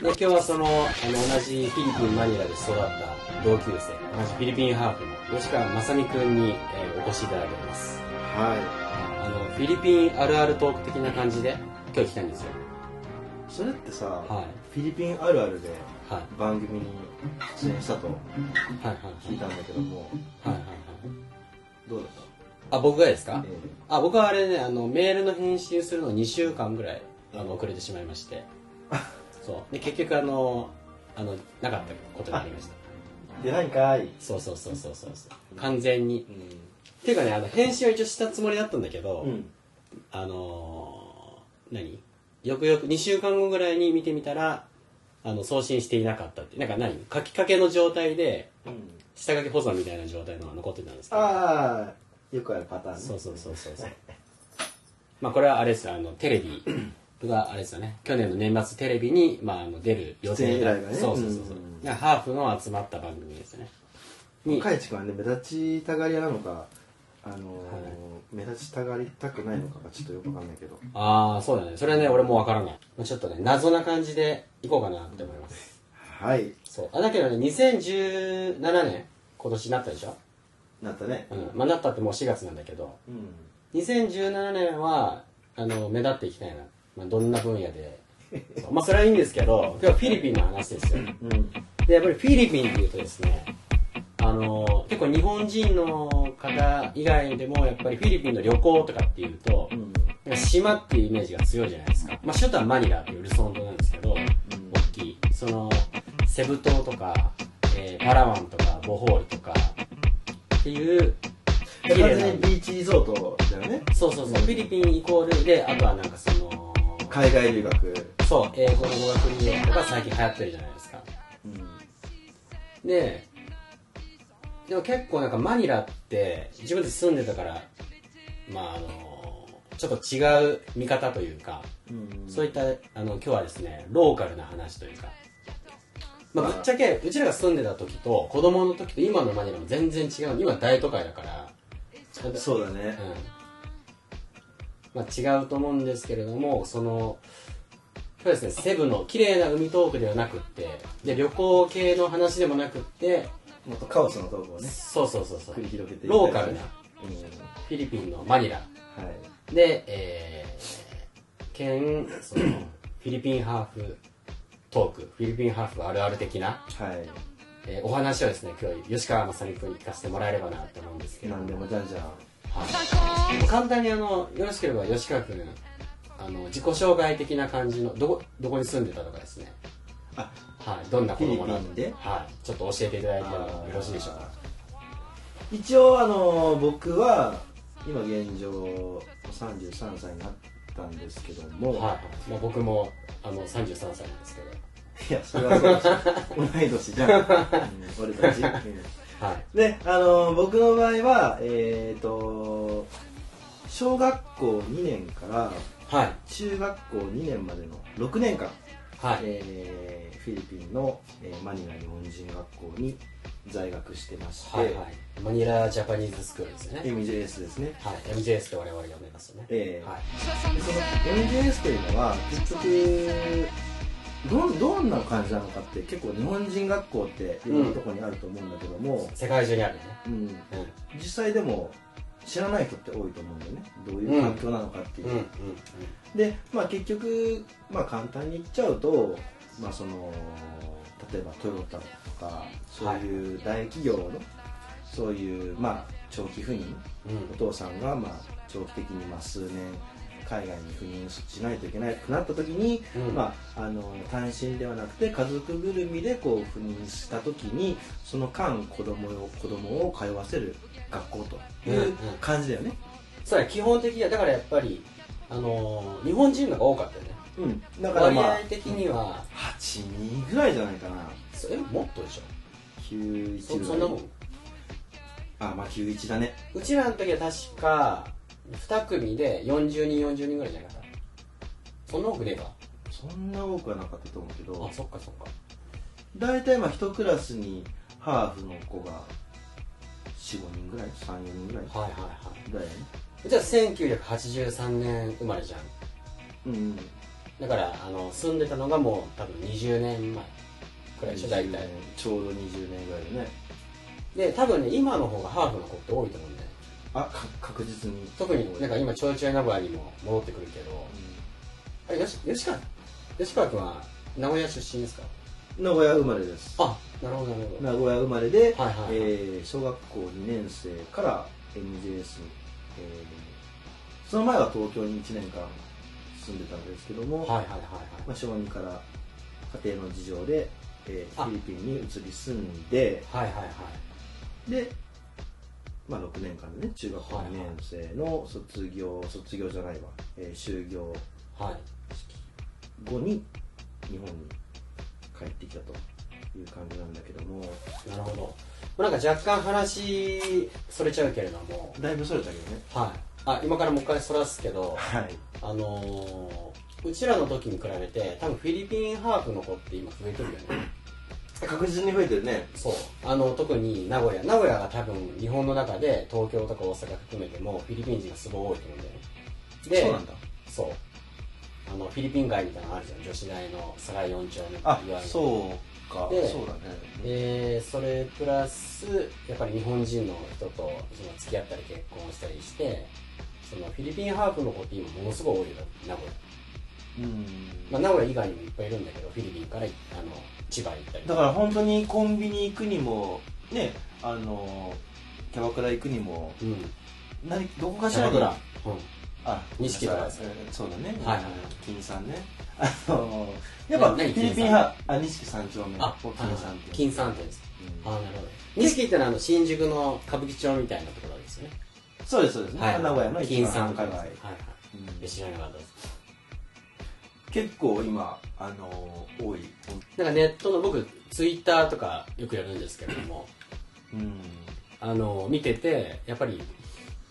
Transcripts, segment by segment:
で今日はそのあの同じフィリピン・マニラで育った同級生同じフィリピンハーフの吉川雅美君に、えーお越しいただいております。はあのフィリピンあるあるトーク的な感じで今日来たんですよ。いそれってさ、はい。フィリピンあるあるではい。番組に出演したとはいはい聞いたんだけどもはいはいはい。どうだっあ僕がですか、た、え。あ僕はあれねあのメールの返信するの2週間ぐらいあの遅れてしまいまして そう。で結局あのあのなかったことになりました。えで何かい、そうそうそうそうそう。そう完全に。うん。っていうかねあの返信は一応したつもりだったんだけど、うん、あのー何？よくよく2週間後ぐらいに見てみたらあの送信していなかったってなんか何？書きかけの状態で下書き保存みたいな状態のが残ってたんですけど。ああよくあるパターンね。そうそうそうそうそう。まあこれはあれです。よあのテレビ があれですよね。去年の年末テレビに、まあ、あの出る予定がね。そうそうそうそう。うん。ハーフの集まった番組ですよね。に若い地区はね目立ちたがり屋なのかあのー目立ちたがりたくないのかがちょっとよくわかんないけど。ああそうだね。それはね俺もわからない。まあちょっとね謎な感じでいこうかなって思います。はい。そう。あだけどね2017年今年なったでしょ？なったね。うん。まあなったってもう4月なんだけど。うん。2017年はあの目立っていきたいな、まあ、どんな分野で。まあそれはいいんですけど今日はフィリピンの話ですよ。うん。でやっぱりフィリピンっていうとですねあの結構日本人の方以外でもやっぱりフィリピンの旅行とかっていうと、うん。島っていうイメージが強いじゃないですか、まあ、首都はマニラっていうルソン島なんですけど、大きい。そのセブ島とか、えーパラワンとかボホールとかっていう完全にビーチリゾートだよね。そうそうそう、フィリピンイコールであとはなんかその海外留学。そう英語の語学留学とか最近流行ってるじゃないですか。うん。ででも結構なんかマニラって自分で住んでたからまああのちょっと違う見方というかうん。そういったあの今日はですねローカルな話というか、まあ、ぶっちゃけうちらが住んでた時と子供の時と今のマニラも全然違う。今大都会だから。そうだね。うんまあ、違うと思うんですけれどもそのそうですねセブの綺麗な海トークではなくってで旅行系の話でもなくってもっとカオスのトークをね。そうそうそうそう。繰り広げていローカルなうん。フィリピンのマニラ。はい。で、えー、兼その フィリピンハーフトークフィリピンハーフあるある的な、はい。えーお話をですね今日吉川雅美君に聞かせてもらえればなと思うんですけど。何でもじゃんじゃん。はい、簡単にあのよろしければ吉川君あの自己紹介的な感じのどこどこに住んでたとかですね。あはいどんな子供なフィリピンで。はい。ちょっと教えていただいてもよろしいでしょうか。一応あの僕は今現状33歳になったんですけども、はい、まあ、僕もあの33歳なんですけど。いや、それはそう。同い年じゃん。うん俺たち。うんはい。で、あの、僕の場合は、えっ、と、小学校2年からはい。中学校2年までの6年間、はい。えーフィリピンの、えーマニラ日本人学校に在学してまして、はいはい。マニラジャパニーズスクールですよね MJS ですね。はい MJS って我々呼んでますよね。えー。はい。でその MJS というのは結局どんどんな感じなのかって結構日本人学校っていろんなところにあると思うんだけども、世界中にあるね。うん。うん実際でも知らない人って多いと思うんだよね。どういう環境なのかっていう、で、まあ、結局、まあ、簡単に言っちゃうと、まあ、その例えばトヨタとかそういう大企業の、そういう、まあ、長期赴任。うん。お父さんが、まあ、長期的にまあ数年海外に赴任しないといけないくなった時に、うん。まあ、あの単身ではなくて家族ぐるみでこう赴任した時にその間子供を子供を通わせる学校という感じだよね。そうや基本的にはだからやっぱりあのー日本人のが多かったよね。うん、だから割まあ合的には、8人ぐらいじゃないかな。そえもっとでしょ？91そそんなもん？あまあ91だね。うちらの時は確か2組で40人40人ぐらいじゃなかった？そんな多くねえかそんな多くはなかったと思うけど。あそっかそっか。大体まあ1クラスにハーフの子が45人ぐらい？34人ぐらい？はいはいはい。だよね。じゃあ1983年生まれじゃん。うんだからあの住んでたのがもう多分20年前くらいでしょ大体。ちょうど20年ぐらいでね。で多分ね今の方がハーフの子って多いと思うんだあか確実に。特になんか今ちょいちょい名古屋にも戻ってくるけど。あれ吉吉川吉川君は名古屋出身ですか？名古屋生まれです。あなるほどなるほど。名古屋生まれで、はいはいはい。えー小学校2年生から MJS、えーその前は東京に1年間住んでたんですけども、はいはいはいまあ、小2から家庭の事情で、えーあ。フィリピンに移り住んではいはいはいはい。で、まあ、6年間でね中学校2年生の卒業、卒業じゃないわ、えー修行はい。後に日本に帰ってきたという感じなんだけども。なるほど。まあなんか若干話それちゃうけれども。だいぶそれたけどね。はい。あ今からもう一回そらすけどはい。あのーうちらの時に比べて多分フィリピンハーフの子って今増えてるよね確実に増えてるね。そう。あの特に名古屋。名古屋が多分日本の中で東京とか大阪含めてもフィリピン人がすごい多いと思うんだよね。でそうなんだ。そう。あのフィリピン街みたいなのあるじゃん。女子大のサ4丁目あるそうか。でそうだね。でそれプラスやっぱり日本人の人とその付き合ったり結婚したりしてそのフィリピンハーフの子って今ものすごい多いよ。名古屋、うんまあ、名古屋以外にもいっぱいいるんだけどフィリピンからあの千葉行ったり。だから本当にコンビニ行くにもねあのキャバクラ行くにもうん。何どこかしらに。うん。あ錦とかさそうだね。はいはい金さんね。あのやっぱフ何ィリピン派？あ錦三丁目あを金さんって。金さんってです。うん。あなるほど。錦ってのはあの新宿の歌舞伎町みたいなところですよね。そうですそうですね。名古屋の金さんとか繁華街ですはいはい。うん。知らなかったです結構今あの多い。なんかネットの僕ツイッターとかよくやるんですけれども。うん。あの見ててやっぱり、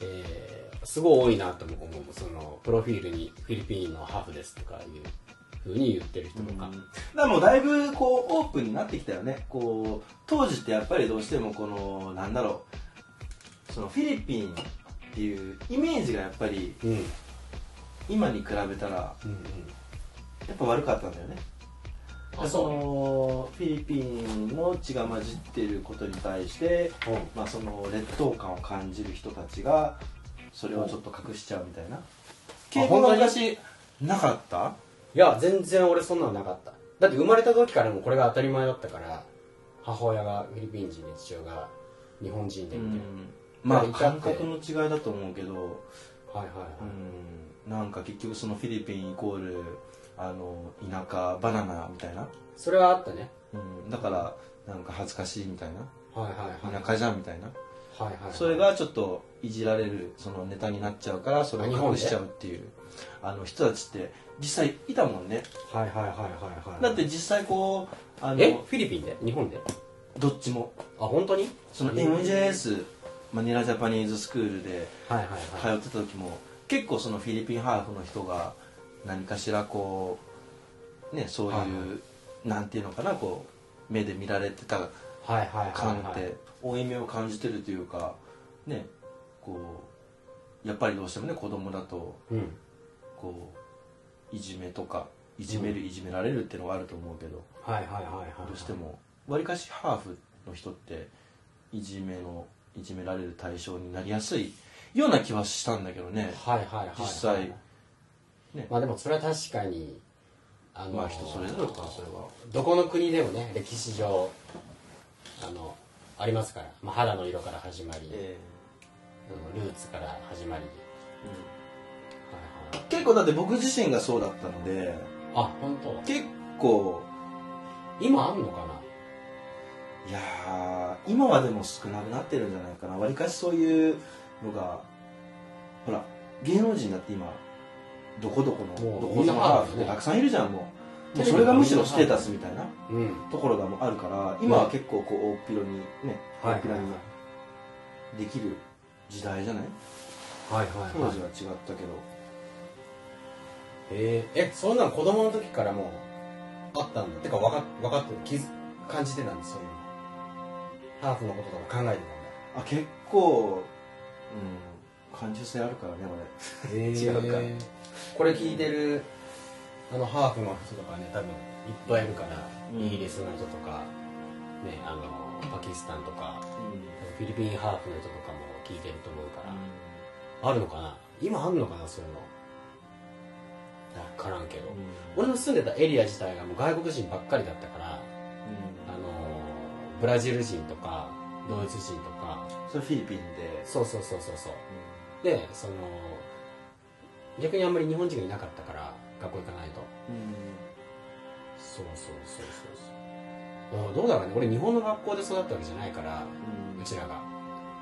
えーすごい多いなと思う。そのプロフィールにフィリピンのハーフですとかいうふうに言ってる人とか、だからもうだいぶこうオープンになってきたよね。こう当時ってやっぱりどうしてもこのなんだろう。そのフィリピンっていうイメージがやっぱりうん、うん今に比べたらうんやっぱ悪かったんだよね。そのフィリピンの血が混じっていることに対して、うん。まあ、その劣等感を感じる人たちがそれをちょっと隠しちゃうみたいな。傾向が昔なかった？いや全然俺そんなのなかった。だって生まれた時からもうこれが当たり前だったから母親がフィリピン人で父親が日本人でみたいな、まあ感覚の違いだと思うけど。はいはいはい、うん。なんか結局そのフィリピンイコールあの田舎バナナみたいな、それはあったね。うん、だからなんか恥ずかしいみたいな？はいはいはい。田舎じゃんみたいな？はいはいはい。それがちょっといじられるそのネタになっちゃうからそれを隠しちゃうっていうあの人たちって実際いたもんね。はいはいはいはいはい。だって実際こうあのえ？フィリピンで？日本で？どっちも。あ本当に？そのえー。MJS マニラジャパニーズスクールではいはいはい。通ってた時も結構そのフィリピンハーフの人が何かしらこうねそういう、はいはなんていうのかなこう目で見られてた感っはいて負い目を感じてるというかねこうやっぱりどうしてもね子供だとうん。こういじめとかいじめる、いじめられるっていうのがあると思うけどどうしてもわりかしハーフの人っていじめのいじめられる対象になりやすいような気はしたんだけどね。はいはいはいはい。実際ね。まあでもそれは確かにあのまあ人それぞれかそれは。どこの国でもね歴史上あのありますから、まあ、肌の色から始まり、えうんルーツから始まり、ーうん。はいはい、結構だって僕自身がそうだったのであ本当？結構今あんのかな？いやー今はでも少なくなってるんじゃないかな。わりかしそういうのがほら芸能人だって今どこどこのどこそのハーフたくさんいるじゃんもう。もうそれがむしろステータスみたいなうん。ところがもうあるから今は結構こう大っ広にねはい。大っ広にできる時代じゃない？はいはい当はい。時は違ったけど。えー、えそんなん子供の時からもうあったんだ？てか分か分かってる？気づ感じてたんですそういうのハーフのこととか考えてあ結構うん感受性あるからねたんだ、え 違うかこれ聞いてるあのハーフの人とかね多分いっぱいいるから、うん。イギリスの人とかねあのパキスタンとかフィリピンハーフの人とかも聞いてると思うから、あるのかな？今あんのかな？そういうの。分からんけど、俺の住んでたエリア自体がもう外国人ばっかりだったからあのブラジル人とかドイツ人とか。それフィリピンで。そうそうそうそうそう。でその逆にあんまり日本人がいなかったから学校行かないと。そうそうそうそうそう。どうだろうね。俺日本の学校で育ったわけじゃないからうちらが。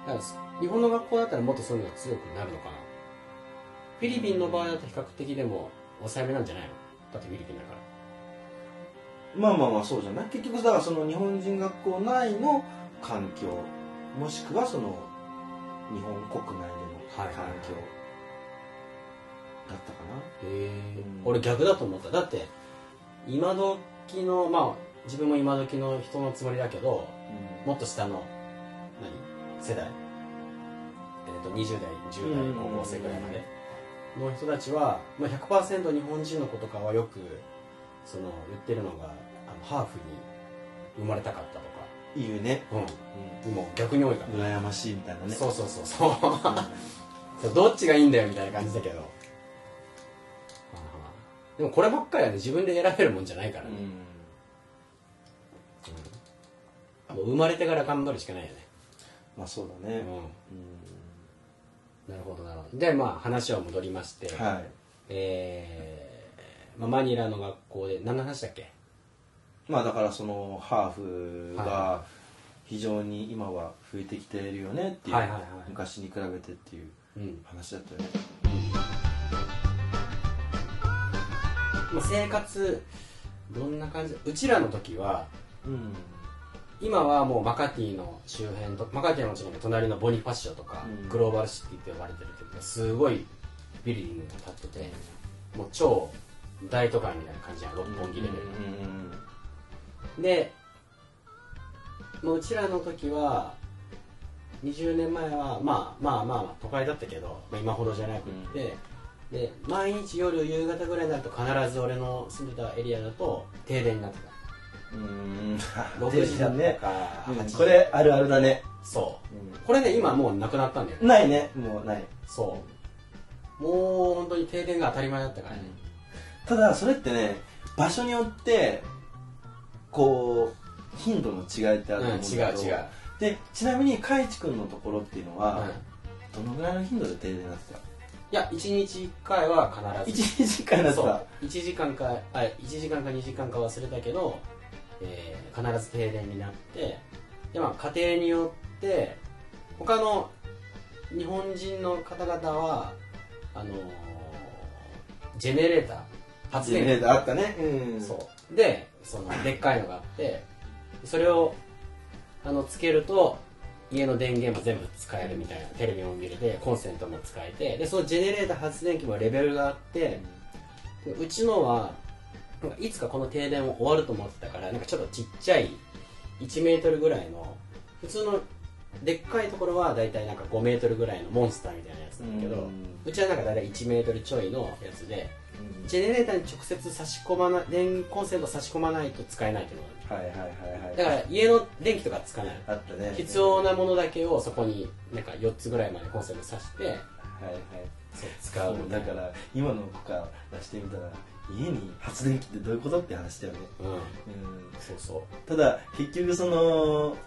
だから日本の学校だったらもっとそういうのが強くなるのかな。フィリピンの場合だと比較的でも抑えめなんじゃないの？だってフィリピンだから。まあまあまあそうじゃない？結局だからその日本人学校内の環境もしくはその日本国内での環はいはいはい。境だったかな、へえうん。俺逆だと思った。だって今時のまあ自分も今時の人のつもりだけどもっと下の何？世代、えー、と20代10代高校生ぐらいまで？の人たちは、まあ、100%日本人の子とかはよくその言ってるのがあのハーフに生まれたかったとか、言うね、うん、もう逆に多いから、羨ましいみたいなね。そうそうそうそう。そうどっちがいいんだよみたいな感じだけどでもこればっかりはね自分で選べるもんじゃないからね、うん。もう生まれてから頑張るしかないよね。まあそうだね、うん。なるほどなるほど。でまあ話は戻りまして、はい。えーまあ、マニラの学校で何の話だっけ？まあだからそのハーフはが非常に今は増えてきてい。るよねっていう、はいはいはい昔に比べてっていううん話だったよねまあ、生活どんな感じ？うちらの時はうん今はもうマカティの周辺とマカティはもちろん隣のボニファッショとか、うん。グローバルシティって呼ばれてるけどすごいビルディングが建っててもう超大都会みたいな感じじゃん六本木レベルの、でもううちらの時は20年前はまあまあまあ都会だったけど、まあ、今ほどじゃなくって、で毎日夜夕方ぐらいになると必ず俺の住んでたエリアだと停電になってうん。うんた6時だったね、か。うん。8時これあるあるだね、そう。これね今もうなくなったんだよね。ないね。もうない。そう。もう本当に停電が当たり前だったからね、ただそれってね場所によってこう頻度の違いってあると思うんだけど、うん違う違う。でちなみに海地君のところっていうのは、うん。どのぐらいの頻度で停電になってた？いや1日1回は必ず。1時間だったそう。1時間かあ1時間か2時間か忘れたけど、えー必ず停電になってで、まあ、家庭によって他の日本人の方々はあのージェネレーター発電機。ジェネレーターあったね。うん。そう。でそのでっかいのがあってそれをあのつけると家の電源も全部使えるみたいなテレビも見れてコンセントも使えてでそのジェネレーター発電機もレベルがあってでうちのはいつかこの停電も終わると思ってたからなんかちょっとちっちゃい1メートルぐらいの普通のでっかいところはだいたいなんか5メートルぐらいのモンスターみたいなやつなんだけど、ううんちはなんかだいたい1メートルちょいのやつでジェネレーターに直接差し込まない電コンセント差し込まないと使えないっていうのがはいはいはいはい。だから家の電気とか使わない。あったね。必要なものだけをそこになんか4つぐらいまでコンセント挿してはいはい。そう使うだから今の子から出してみたら家に発電機ってどういうことって話だよね、うん。うん、そうそう。ただ結局その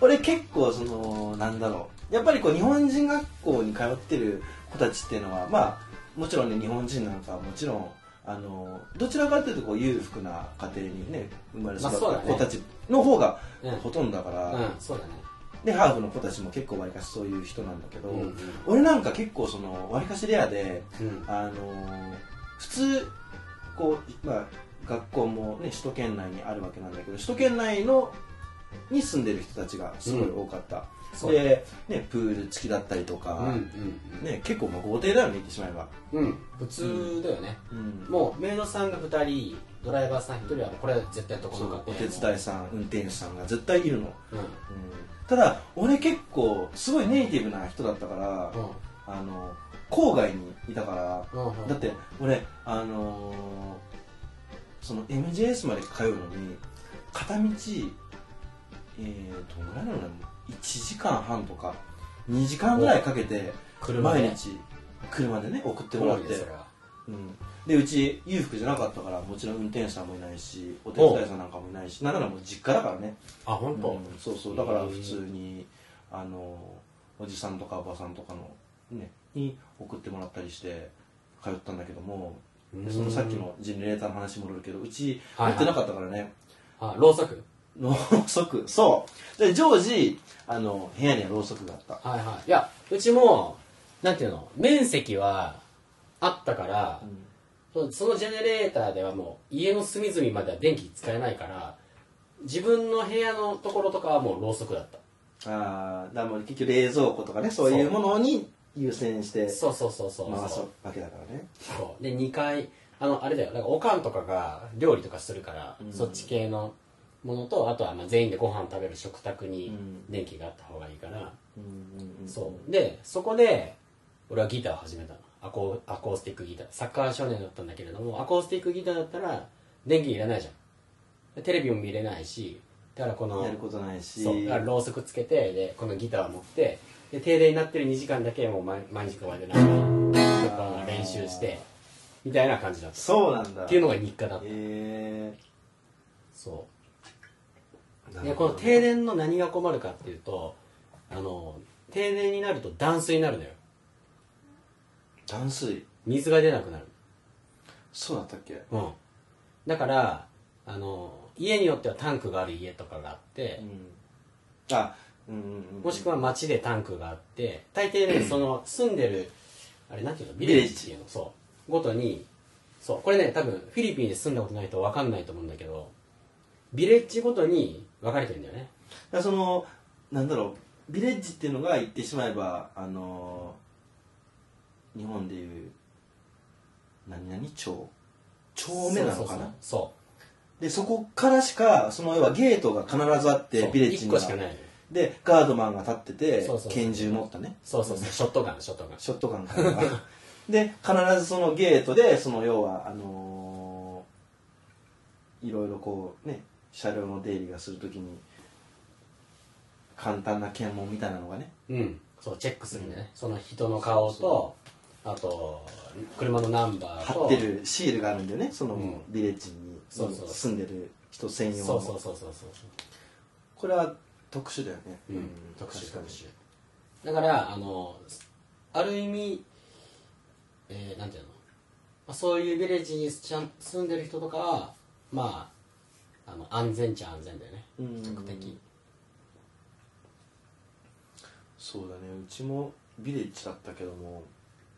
俺結構そのなんだろう。やっぱりこう日本人学校に通ってる子たちっていうのはまあもちろんね日本人なんかはもちろんあのどちらかというとこう裕福な家庭にね生まれ育った子たちの方がうん。ほとんどだから、うんそうだね。でハーフの子たちも結構わりかしそういう人なんだけど、うんうん。俺なんか結構そのわりかしレアでうん。あの普通こう、まあ、学校も、ね、首都圏内にあるわけなんだけど首都圏内のに住んでる人たちがすごい多かった、で、ね、プール付きだったりとか、うんうんね、結構まあ豪邸だよね言ってしまえば、うん。うん普通だよね。うん。もうメイドさんが2人ドライバーさん1人はこれは絶対どこそうお手伝いさん運転手さんが絶対いるの、うん。うん。ただ俺結構すごいネイティブな人だったから、うん。あの郊外にいたから、うんうん。だって俺あのーその MJS まで通うのに片道えー、どのぐらいなの1時間半とか2時間ぐらいかけて車で？毎日車でね送ってもらって。うん、でうち裕福じゃなかったからもちろん運転手さんもいないしお手伝いさんなんかもいないしなんならもう実家だからね、あ本当、うんそうそう。だから普通にあのおじさんとかおばさんとかのねに送ってもらったりして通ったんだけどもうん。そのさっきのジェネレーターの話戻るけどうちはいはい。持ってなかったからね、あろうそくろうそく。そう。で常時あの部屋にはろうそくがあった。はいはい。いやうちもなんていうの面積はあったから、そそのジェネレーターではもう家の隅々までは電気使えないから自分の部屋のところとかはもうろうそくだった。ああだからもう結局冷蔵庫とかねそういうものに優先してそうそうそうそう回すそうわけだからね。そう。で2階あのあれだよ。なんかおかんとかが料理とかするから、うん。そっち系のものとあとはまあ全員でご飯食べる食卓にうん。電気があった方がいいから、そう。でそこで俺はギターを始めたの。アコアコースティックギター。サッカー少年だったんだけれどもアコースティックギターだったら電気いらないじゃん。でテレビも見れないしだからこのやることないし。そう。だからろうそくつけてでこのギターを持ってで停電になってる2時間だけもう毎毎日こうやってなんか練習してみたいな感じだった。そうなんだ。っていうのが日課だった。へそう。えでこの停電の何が困るかっていうとあの停電になると断水になるのよ。断水？水が出なくなる。そうだったっけ？うん。だからあの家によってはタンクがある家とかがあってう、ん。あうんうんうんもしくは町でタンクがあって大抵ねその 住んでるあれなんていうの？ビレッジ。っていうの？そう。ごとにそう。これね多分フィリピンで住んだことないと分かんないと思うんだけどビレッジごとに分かれてるんだよね。だからそのなんだろうビレッジっていうのが言ってしまえばあの日本でいう何々町？町目なのかな？そうでそこからしかその要はゲートが必ずあってビレッジ1には。個しかない。でガードマンが立っててそうそうそう。拳銃持ったね。そうそうそう。ショットガンショットガン。ショットガンから で必ずそのゲートでその要はあのーいろいろこうね車両の出入りがするときに簡単な検問みたいなのがね。うん。そうチェックするんだよね、その人の顔とあと車のナンバーと。貼ってるシールがあるんだよね。そのうん。ビレッジにそうそう。住んでる人専用の。そうそうそうそうそう。これは特殊だよね。うん、特殊確かに。特殊だからあのある意味、えーなんていうの、まあ、そういうビレッジにちゃん住んでる人とかはまああの安全っちゃ安全だよね。うん。比較的。そうだね。うちもビレッジだったけども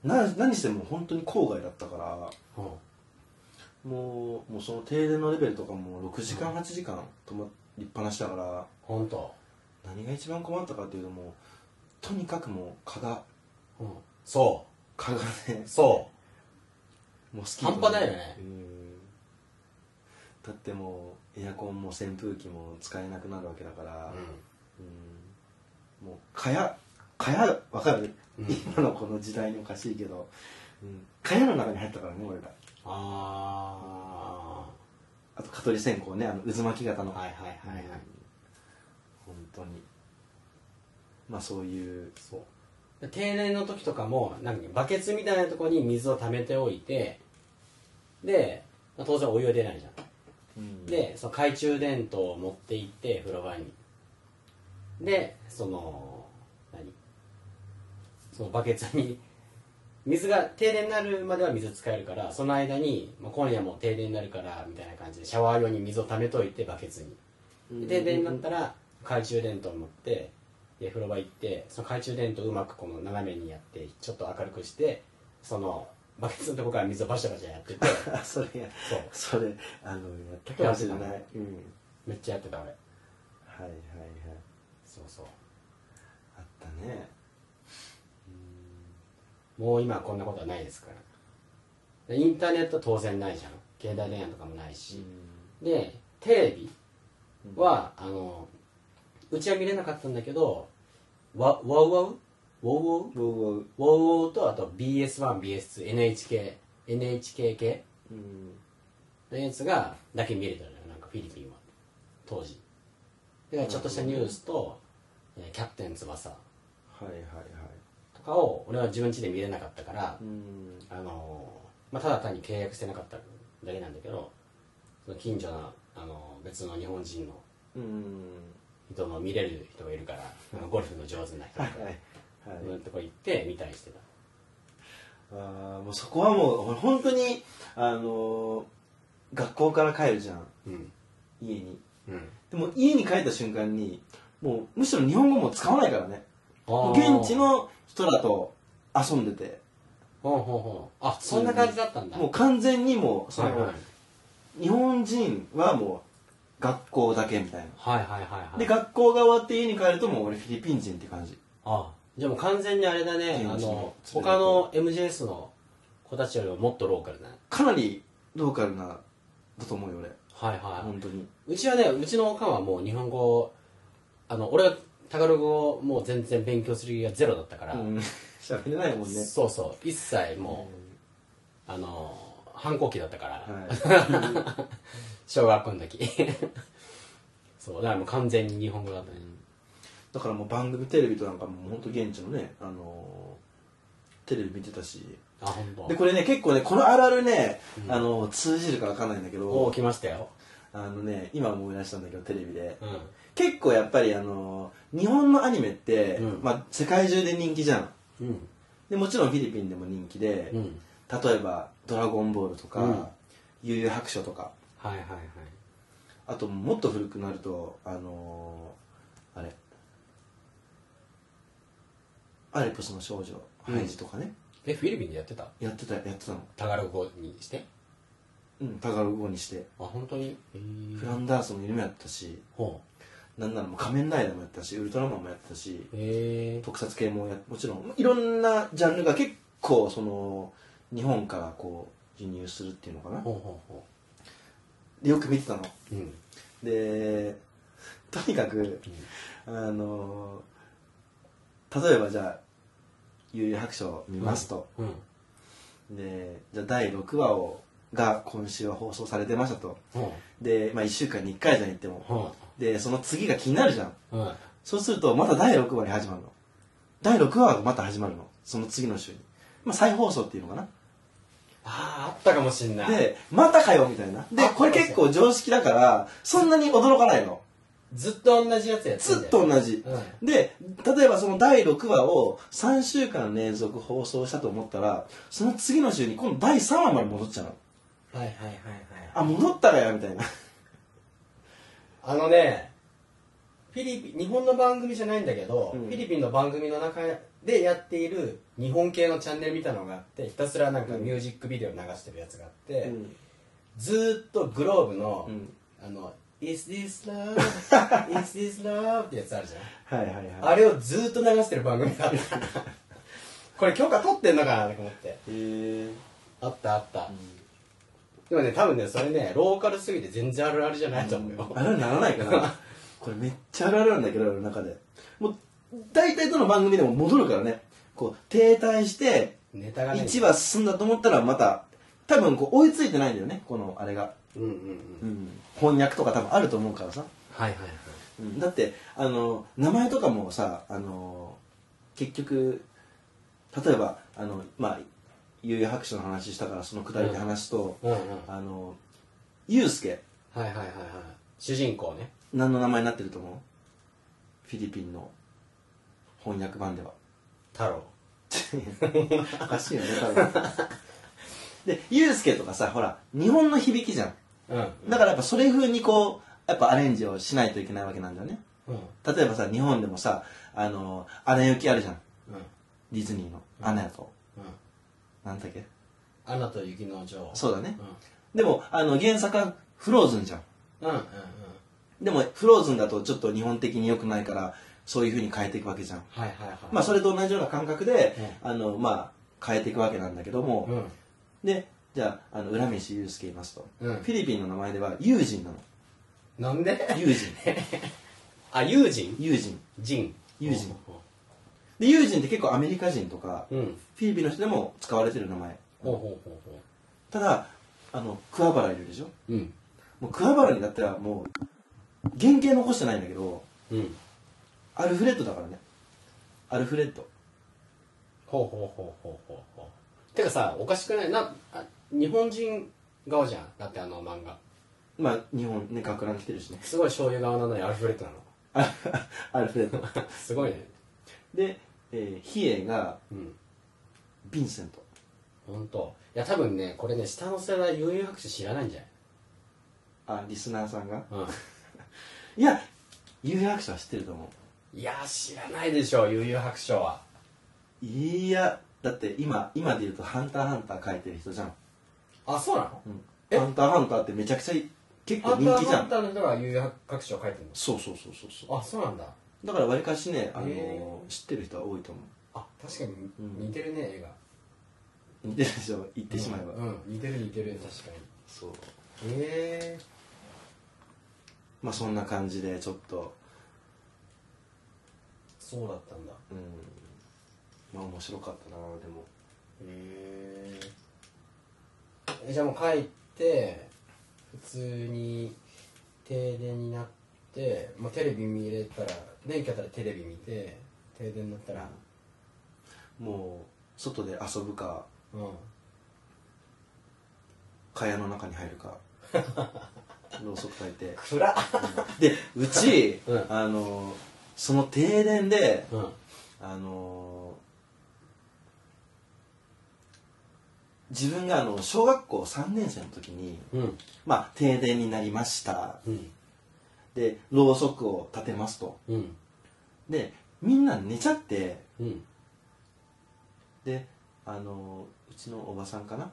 な何しても本当に郊外だったからうん。もうもうその停電のレベルとかも6時間8時間止まりっぱなしだから本当？何が一番困ったかっていうともうとにかくもう蚊がうん。そ蚊がねう。そモスキート半端ないよね。うん。だってもうエアコンも扇風機も使えなくなるわけだから、う、うん。もう蚊帳蚊帳わかる、うん。今のこの時代におかしいけど、うん、蚊帳の中に入ったからね俺ら。ああと蚊取り線香ねあの渦巻き型の。あはいはいはいはい、うん。本当に。まあそういう。そう。で停電の時とかもなんかバケツみたいなところに水を溜めておいてで、まあ当然お湯は出ないじゃんでその懐中電灯を持って行って風呂場に。でその何？そのバケツに水が停電になるまでは水使えるからその間に、まあ、今夜も停電になるからみたいな感じでシャワー用に水を溜めといてバケツに。で停電になったら懐中電灯を持ってで風呂場行ってその懐中電灯をうまくこの斜めにやってちょっと明るくしてそのバケツのとこから水をバシャバシャやってて。あ それや。そう。それあのやったかもしれない。うん。めっちゃやってた俺はいはいはい。そうそう。あったね。もう今はこんなことはないですから。でインターネット当然ないじゃん。携帯電話とかもないし、でテレビは、あのうちは見れなかったんだけどワワウワウウォウウォーウォウウォウとあと BS1BS2NHK NHK 系？うん。のやつがだけ見れたのよ。なんかフィリピンは。当時。でちょっとしたニュースと、えーキャプテン翼。はいはいはい。とかを俺は自分家で見れなかったから、うん。あのーまあ、ただ単に契約してなかっただけなんだけどその近所の、あのー別の日本人のうん。人の見れる人がいるから、あのゴルフの上手な人はいとか、はいはい。そういうとこ行って見たりしてた？あーもうそこはもう俺本当にあのー学校から帰るじゃん。うん。家に。うん。でも家に帰った瞬間にもうむしろ日本語も使わないからね。現地の人らと遊んでて。ほうほうほう。あそんな感じだったんだ。もう完全にもうその、はいはい。日本人はもう学校だけみたいな。はいはいはいはい。で学校が終わって家に帰るともう俺フィリピン人って感じ。あじゃあもう完全にあれだねあのの他の MJS の子たちよりももっとローカルだね。かなりローカルなだと思うよ俺。はいはい。本当に。うちはねうちのおかんはもう日本語あの俺はタガログをもう全然勉強する気がゼロだったから、うん。喋れないもんね。そうそう。一切もう、あの反抗期だったから、はい。小学校の時。そう。だからもう完全に日本語だったね、だからもう番組テレビとなんかもう本当現地のねあのーテレビ見てたし。あ本当。でこれね結構ねこのあるあるね、あの通じるかわかんないんだけど。おお来ましたよ。あのね今思い出したんだけどテレビで。うん。結構やっぱりあのー日本のアニメって、うん。まあ、世界中で人気じゃん。うん。でもちろんフィリピンでも人気で、うん。例えば「ドラゴンボール」とかうん「悠々白書」とか。はいはいはい。あともっと古くなるとあのーあれアレプスの少女ハイジとかね、えフィリピンでやってた？やってたやってたの。タガログ語にして？うんタガログ語にして。あ本当に？フランダースの犬もやったしほなんならもう仮面ライダーもやったしウルトラマンもやったしうへえ特撮系もやもちろんいろんなジャンルが結構その日本からこう輸入するっていうのかな。ほうほうほでよく見てたの。ううん。でとにかくあの例えばじゃあ「悠々白書」を見ますと、うん。でじゃあ第6話をが今週は放送されてましたと。ほで、まあ、1週間に1回じゃん言っても。でその次が気になるじゃん。ううん。そうするとまた第6話に始まるの。第6話がまた始まるの。その次の週に、まあ、再放送っていうのかな。あああったかもしんない。でまたかよみたいな。であこれ結構常識だからそんなに驚かないのずっと同じやつやってんずっと同じ、うで例えばその第6話を3週間連続放送したと思ったらその次の週に今度第3話まで戻っちゃうの。はいはいはいはい。あ戻ったらやみたいな。あのねフィリピン日本の番組じゃないんだけど、うん。フィリピンの番組の中でやっている日本系のチャンネルみたいなのがあってひたすらなんかミュージックビデオ流してるやつがあって、うん。ずーっとグローブの、うん。あの「Is this love? Is this love?」ってやつあるじゃん。はいはいはい。あれをずーっと流してる番組があった これ許可取ってんのかなと思って。へえあったあった、でもね多分ねそれねローカルすぎて全然あるあるじゃないと思うよ、あれにならないかな。これめっちゃあるあるなんだけど俺の中で。もう大体どの番組でも戻るからね。こう停滞してネタがね1話進んだと思ったらまた多分こう追いついてないんだよねこのあれが、うんうんうん、翻訳とか多分あると思うからさ、はいはいはい、だってあの名前とかもさあの結局例えばあのまあ悠々白書の話したからそのくだりで話すと、うん。うん。あのユうスケはいはいはいはい主人公ね何の名前になってると思うフィリピンの翻訳版では太郎おかしいよね多分でユうスケとかさほら日本の響きじゃん。だからやっぱそれ風にこうやっぱアレンジをしないといけないわけなんだよね。うん。例えばさ日本でもさあの「アナ雪」あるじゃん。うん。ディズニーの「アナと。うん。なんだっけ？アナと雪の女王。そうだね。うでもあの原作はフローズンじゃん。んうんうんうん。でもフローズンだとちょっと日本的に良くないからそういう風に変えていくわけじゃん。はいはいはい。まあそれと同じような感覚で、あのまあ変えていくわけなんだけども、うん。でじゃああの浦飯祐介いますと、うん。フィリピンの名前では友人なの。なんで？友人 あ友人友人人友人で友人って結構アメリカ人とか、うん。フィリピンの人でも使われてる名前。ほうほうほうほただあの桑原いるでしょ？うん。もう桑原にだったらもう原型残してないんだけどうん。アルフレッドだからね。アルフレッド。ほうほうほうほうほうほう。てかさおかしくない？なあ日本人側じゃん。だってあの漫画。まあ日本ね学ラン来てるしね。すごい醤油側なのにアルフレッドなの。あ アルフレッド。すごいね。で、えー、比叡がうん。ヴィンセント。本当。いや多分ねこれね下の世代悠々白書知らないんじゃあリスナーさんが？ない いや有白書は知ってると思う。んいや知らないでしょ悠々白書は。ういやだって今今で言うと「ハンターハンター」書いてる人じゃんあそうなの？うん。え？ハンターハンターってめちゃくちゃ結構人気じゃん。ハンターの人が悠々白書を書いてるそうそうそうそうそう。のあそうなんだ。だからわりかしね、あのへ知ってる人は多いと思あ確かにうん。似てるね絵が。う似てるでしょ？言ってしまえば、うん、うん。似てる似てる。確かに。そう。へえ。まあそんな感じでちょっと。そうだったんだ。うん。まあ面白かったなでも。へえじゃあもう帰って普通に停電になって、まあ、テレビ見れたら電気あったらテレビ見て停電になったら。もう外で遊ぶかうん。蚊帳の中に入るか ろうそく焚いて。暗っ。でうち、うん。あのその停電でうん。あの自分があの小学校3年生の時に、うん。まあ、停電になりました。うん。でろうそくを立てますと。うん。でみんな寝ちゃって。うん。であのうちのおばさんかな。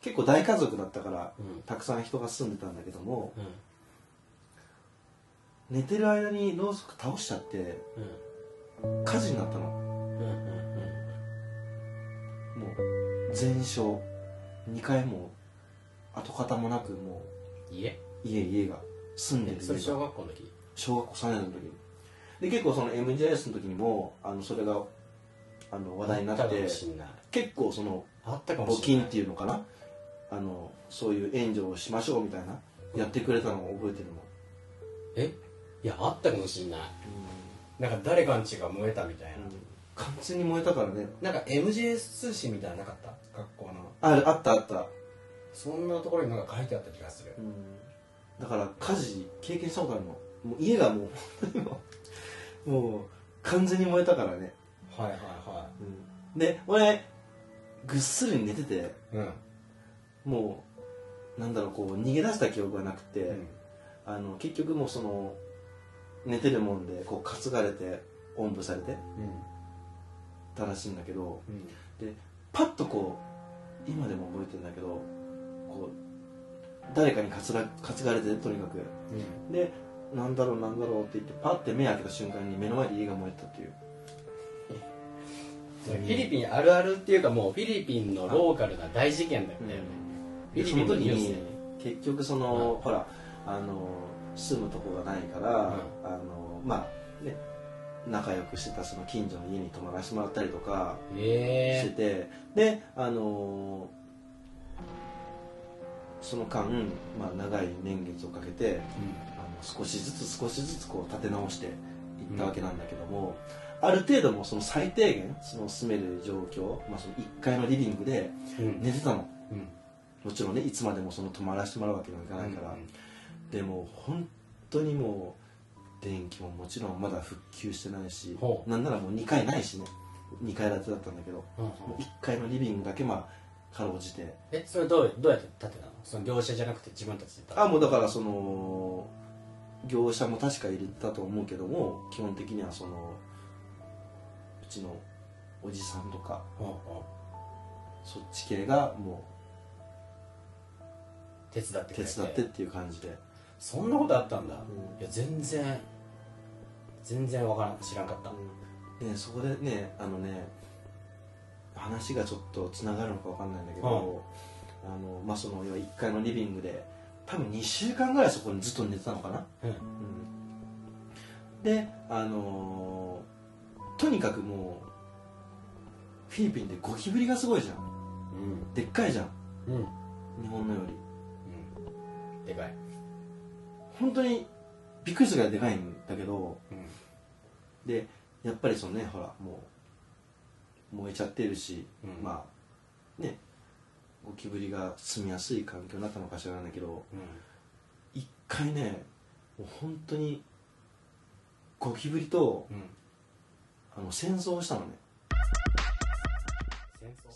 結構大家族だったから、うん。たくさん人が住んでたんだけどもうん。寝てる間にろうそく倒しちゃって火事になったの。もう全焼2階も跡形もなくも家う家？家が住んでるそれ小学校の時？小学校3年の時。にで結構その MJS の時にもあのそれがあの話題になっあったかてもしんない。結構そのあったかも募しんない。金っていうのかな？あのそういう援助をしましょうみたいなやってくれたのを覚えてるの。え？いやあったかもしんない。なんか誰かんちが燃えたみたいな、完全に燃えたからね。なんか MJS 通信みたいなのなかった？学校のあるあったあった、そんなところになんか書いてあった気がする。だから火事経験したことあるの。もう家がもう もう完全に燃えたからね、はいはいはで俺ぐっすり寝てていうん。もうなんだろうこう逃げ出した記憶がなくて、うん。あの結局もうその寝てるもんでこう担がれておんぶされてたらしいんだけどうん。でパッとこう今でも覚えてるんだけどこう誰かに担ら担がれてとにかく。うん。でなんだろうなんだろうって言ってパッて目開けた瞬間に目の前で家が燃えたっていう。フィリピンあるあるっていうかもうフィリピンのローカルな大事件だよね、フィリピンのニューに結局その、ほらあの住むとこがないから、あのまあね仲良くしてたその近所の家に泊まらせてもらったりとかしてえ。えて、であのその間、まあ、長い年月をかけてあの少しずつ少しずつこう立て直していったわけなんだけども、ある程度もその最低限その住める状況、まあ、その1階のリビングでうん。寝てたの。うん。もちろんねいつまでもその泊まらせてもらうわけにはいかないから、でも本当にもう電気ももちろんまだ復旧してないしなんならもう2階ないしね。2階建てだったんだけど。うんうん。もう1階のリビングだけまあかろうじて。えそれどうどうやって建てたの？その業者じゃなくて自分たちで建てたあもうだからその業者も確か入れたと思うけども基本的にはそのうちのおじさんとかほうほそっち系がもう手伝ってうくれて。手伝ってっていう感じでそんなことあったんだ、ん。いや全然全然わからん知らんかった、ねそこでねあのね話がちょっとつながるのかわかんないんだけど、あのまあその要は1階のリビングで多分2週間ぐらいそこにずっと寝てたのかな、うん。うん。であのーとにかくもうフィリピンでゴキブリがすごいじゃん。うん。でっかいじゃん。うん。日本のより。でかい本当にびっくりするぐらいでかいんだけどうん。でやっぱりそのねほらもう燃えちゃってるし、うん。まあねゴキブリが住みやすい環境になったのか知らないんだけど一回ねもう本当にゴキブリとうんうん。あの戦争をしたのね。戦争？